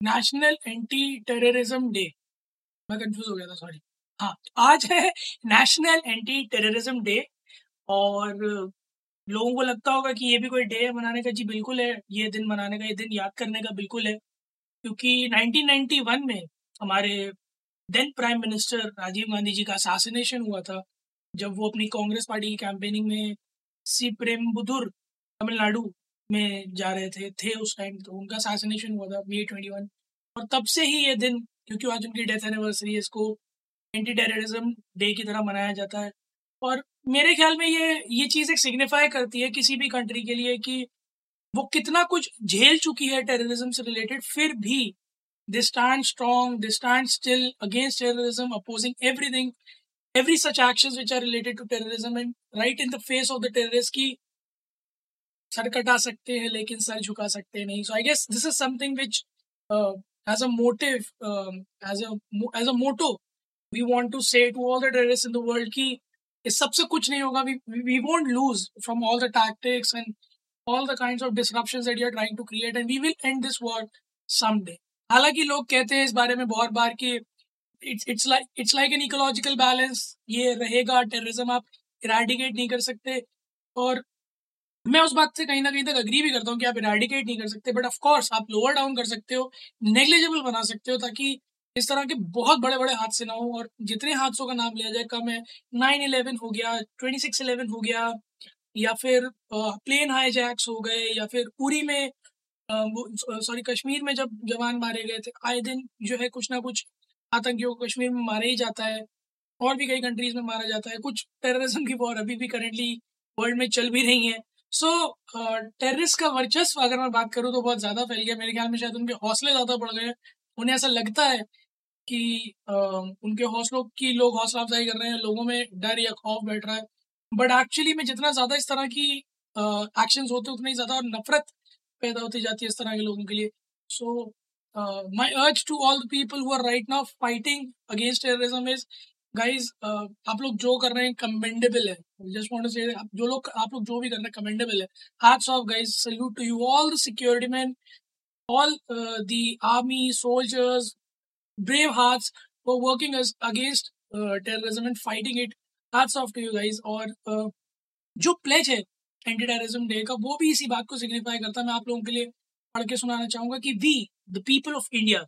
national anti terrorism day मैं confuse हो गया था सॉरी हाँ आज है नेशनल एंटी टेररिज्म डे और लोगों को लगता होगा कि ये भी कोई डे है मनाने का, जी बिल्कुल है, ये दिन मनाने का, ये दिन याद करने का बिल्कुल है, क्योंकि 1991 में हमारे then prime minister Rajiv Gandhi ji का असैसिनेशन हुआ था, जब वो अपनी कांग्रेस पार्टी की कैंपेनिंग में सी प्रेमबुदुर तमिलनाडु में जा रहे थे थे उस टाइम तो उनका असैसिनेशन हुआ था मे ट्वेंटी वन और तब से ही ये दिन, क्योंकि आज उनकी डेथ एनिवर्सरी है, इसको एंटी टेररिज्म डे की तरह मनाया जाता है। और मेरे ख्याल में ये ये चीज़ एक सिग्निफाई करती है किसी भी कंट्री के लिए कि वो कितना कुछ झेल चुकी है टेररिज्म से रिलेटेड फिर भी they stand strong they stand still against terrorism opposing everything every such actions which are related to terrorism and right in the face of the terrorist की सर कटा सकते हैं, लेकिन सर झुका सकते नहीं। So I guess this is something which as a motive as as a motto we want to say to all the terrorist in the world की इस सबसे कुछ नहीं होगा। We won't lose from all the tactics and all the kinds of disruptions that you are trying to create and we will end this war someday हालाँकि लोग कहते हैं इस बारे में बहुत बार कि it's it's like it's like an ecological balance ये रहेगा टेररिज्म आप इराडिकेट नहीं कर सकते। और मैं उस बात से कहीं ना कहीं तक अग्री भी करता हूँ कि आप इराडिकेट नहीं कर सकते बट ऑफ़ कोर्स आप लोअर डाउन कर सकते हो नेग्लिजिबल बना सकते हो ताकि इस तरह के बहुत बड़े बड़े हादसे ना हो और जितने हादसों का नाम लिया जाए, कम है नाइन इलेवन हो गया ट्वेंटी सिक्स इलेवन हो गया, या फिर प्लेन हाईजैक्स हो गए, या फिर पूरी में सॉरी कश्मीर में जब जवान मारे गए थे, आए दिन जो है कुछ ना कुछ आतंकियों को कश्मीर में मारा ही जाता है, और भी कई कंट्रीज़ में मारा जाता है, कुछ टेररिज्म की वॉर अभी भी करेंटली वर्ल्ड में चल भी रही है। सो टेररिस्ट का वर्चस्व अगर मैं बात करूँ तो बहुत ज़्यादा फैल गया। मेरे ख्याल में शायद उनके हौसले ज़्यादा बढ़ गए उन्हें ऐसा लगता है कि उनके हौसलों की लोग हौसला अफजाई कर रहे हैं, लोगों में डर या खौफ बैठ रहा है। बट एक्चुअली में जितना ज़्यादा इस तरह की एक्शंस होते उतना ही ज़्यादा नफरत पैदा होती जाती है इस तरह के लोगों के लिए। So my urge to all the people who are right now fighting against terrorism is guys आप लोग जो कर रहे हैं कमेंडेबल है। जस्ट वांट टू से जो लोग आप लोग जो भी कर रहे हैं कमेंडेबल है। Hats off guys salute to you all the security man all the army soldiers hearts for working as against uh, terrorism and fighting it. Hats off to you और uh, जो प्लेज है anti terrorism day का वो भी इसी बात को signify करता है। मैं आप लोगों के लिए पढ़ के सुनाना चाहूँगा कि we the people of India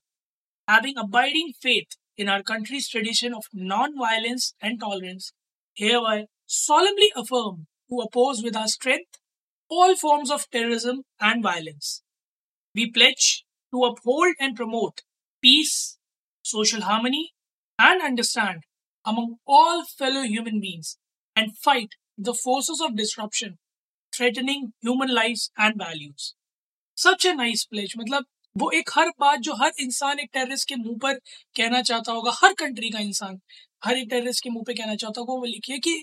having abiding faith in our country's tradition of non-violence and tolerance, hereby solemnly affirm to oppose with our strength all forms of terrorism and violence. We pledge to uphold and promote peace, social harmony, and understand among all fellow human beings and fight the forces of disruption threatening human lives and values. Such a nice pledge. मतलब वो एक हर बात जो हर इंसान एक terrorist के मुँह पर कहना चाहता होगा, हर कंट्री का इंसान हर एक टेररिस्ट के मुँह पे कहना चाहता होगा, वो लिखिए कि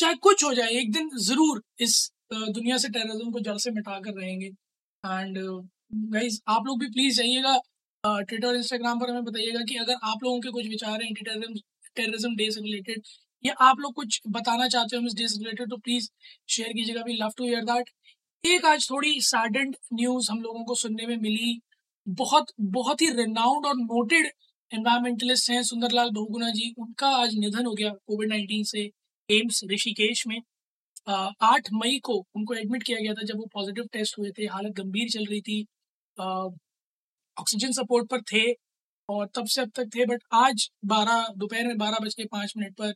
चाहे कुछ हो जाए, एक दिन ज़रूर इस दुनिया से टेररिज्म को जड़ से मिटा कर रहेंगे एंड गाइज़ आप लोग भी प्लीज़ जाइएगा ट्विटर और इंस्टाग्राम पर हमें बताइएगा कि अगर आप लोगों के कुछ विचार हैं एंटी टेररिज्म डे से रिलेटेड या आप लोग कुछ बताना चाहते हो इस डे से रिलेटेड तो प्लीज़ शेयर कीजिएगा। We love to hear that एक आज थोड़ी सैडेंट न्यूज़ हम लोगों को सुनने में मिली। बहुत बहुत ही रिनाउंड और नोटेड एनवायरमेंटलिस्ट हैं सुंदरलाल बहुगुना जी। उनका आज निधन हो गया कोविड नाइन्टीन से एम्स ऋषिकेश में। आठ मई को उनको एडमिट किया गया था जब वो पॉजिटिव टेस्ट हुए थे। हालत गंभीर चल रही थी। ऑक्सीजन सपोर्ट पर थे और तब से अब तक थे बट आज बारह दोपहर में बारह बज के पाँच मिनट पर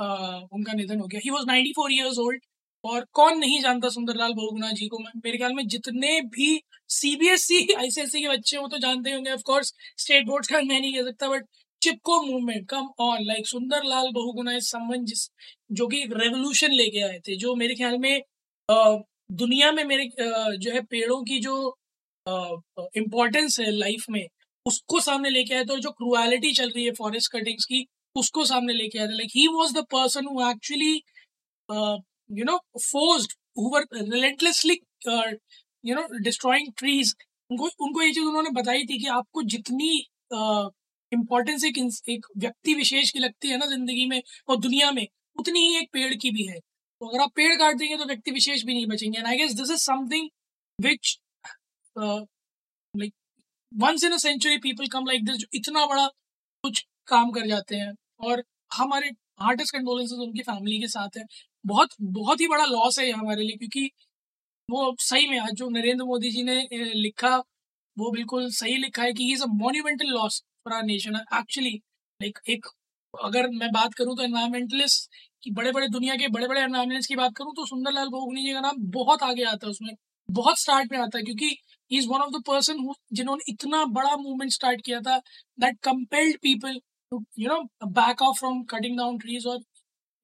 आ, उनका निधन हो गया। He was ninety four years old और कौन नहीं जानता सुंदरलाल बहुगुना जी को? मेरे ख्याल में जितने भी सीबीएसई आईसीएसई के बच्चे हो तो जानते होंगे ऑफ़ कोर्स स्टेट बोर्ड का मैं नहीं कह सकता but Chipko movement come on like Sunderlal Bahuguna is someone जिस, जो कि एक रेवोल्यूशन लेके आए थे, जो मेरे ख्याल में दुनिया में मेरे जो है पेड़ों की जो इम्पोर्टेंस है लाइफ में, उसको सामने लेके आए थे और जो क्रुएलिटी चल रही है फॉरेस्ट कटिंग्स की, उसको सामने लेके आए थे। Like he was the person who actually you know forced who were relentlessly you know destroying trees उनको उनको ये चीज़ उन्होंने बताई थी कि आपको जितनी इम्पोर्टेंस uh, एक एक व्यक्ति विशेष की लगती है ना ज़िंदगी में और दुनिया में उतनी ही एक पेड़ की भी है। तो अगर आप पेड़ काट देंगे तो व्यक्ति विशेष भी नहीं बचेंगे। And I guess this is something which like once in a century people come like this जो इतना बड़ा कुछ काम कर जाते हैं। और हमारे हार्टेस्ट कंडोलेंसेज उनकी फैमिली के साथ है। बहुत बहुत ही बड़ा लॉस है ये हमारे लिए क्योंकि वो सही में आज जो नरेंद्र मोदी जी ने लिखा, वो बिल्कुल सही लिखा है कि is a monumental loss for our nation actually like एक, अगर मैं बात करूँ तो एनवायरमेंटलिस्ट की बड़े बड़े दुनिया के बड़े बड़े एनवायरमेंटलिस्ट की बात करूँ तो सुंदरलाल बोगनी जी का नाम बहुत आगे आता है उसमें, बहुत स्टार्ट में आता है क्योंकि he is one of the person जिन्होंने इतना बड़ा मूवमेंट स्टार्ट किया था that compelled people to you know back off from cutting down trees और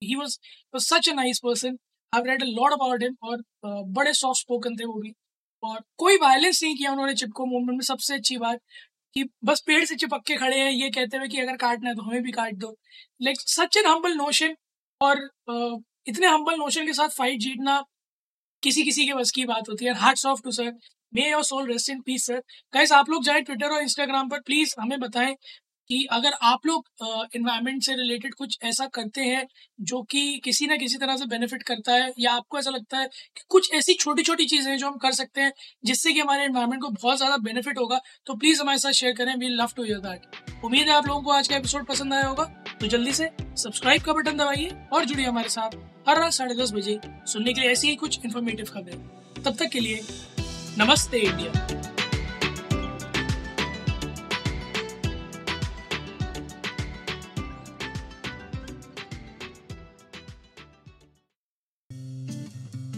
he was such a nice person I read a lot about him और uh, बड़े soft spoken थे वो भी। और कोई वायलेंस नहीं किया उन्होंने चिपको मूवमेंट में। सबसे अच्छी बात कि बस पेड़ से चिपक के खड़े हैं। ये कहते हुए कि अगर काटना है तो हमें भी काट दो। Like such an humble notion और uh, इतने हम्बल नोशन के साथ फाइट जीतना किसी किसी के बस की बात होती है। Hearts off to sir may your soul rest in peace sir guys आप लोग जाए ट्विटर और इंस्टाग्राम पर। प्लीज़ हमें बताएँ कि अगर आप लोग इन्वायरमेंट से रिलेटेड कुछ ऐसा करते हैं जो कि किसी ना किसी तरह से बेनिफिट करता है, या आपको ऐसा लगता है कि कुछ ऐसी छोटी छोटी चीज़ें हैं जो हम कर सकते हैं जिससे कि हमारे इन्वायरमेंट को बहुत ज़्यादा बेनिफिट होगा तो प्लीज़ हमारे साथ शेयर करें। We love to hear that उम्मीद है आप लोगों को आज का एपिसोड पसंद आया होगा। तो जल्दी से सब्सक्राइब का बटन दबाइए और जुड़िए हमारे साथ हर रात साढ़े दस बजे सुनने के लिए ऐसी ही कुछ इन्फॉर्मेटिव खबरें। तब तक के लिए नमस्ते इंडिया।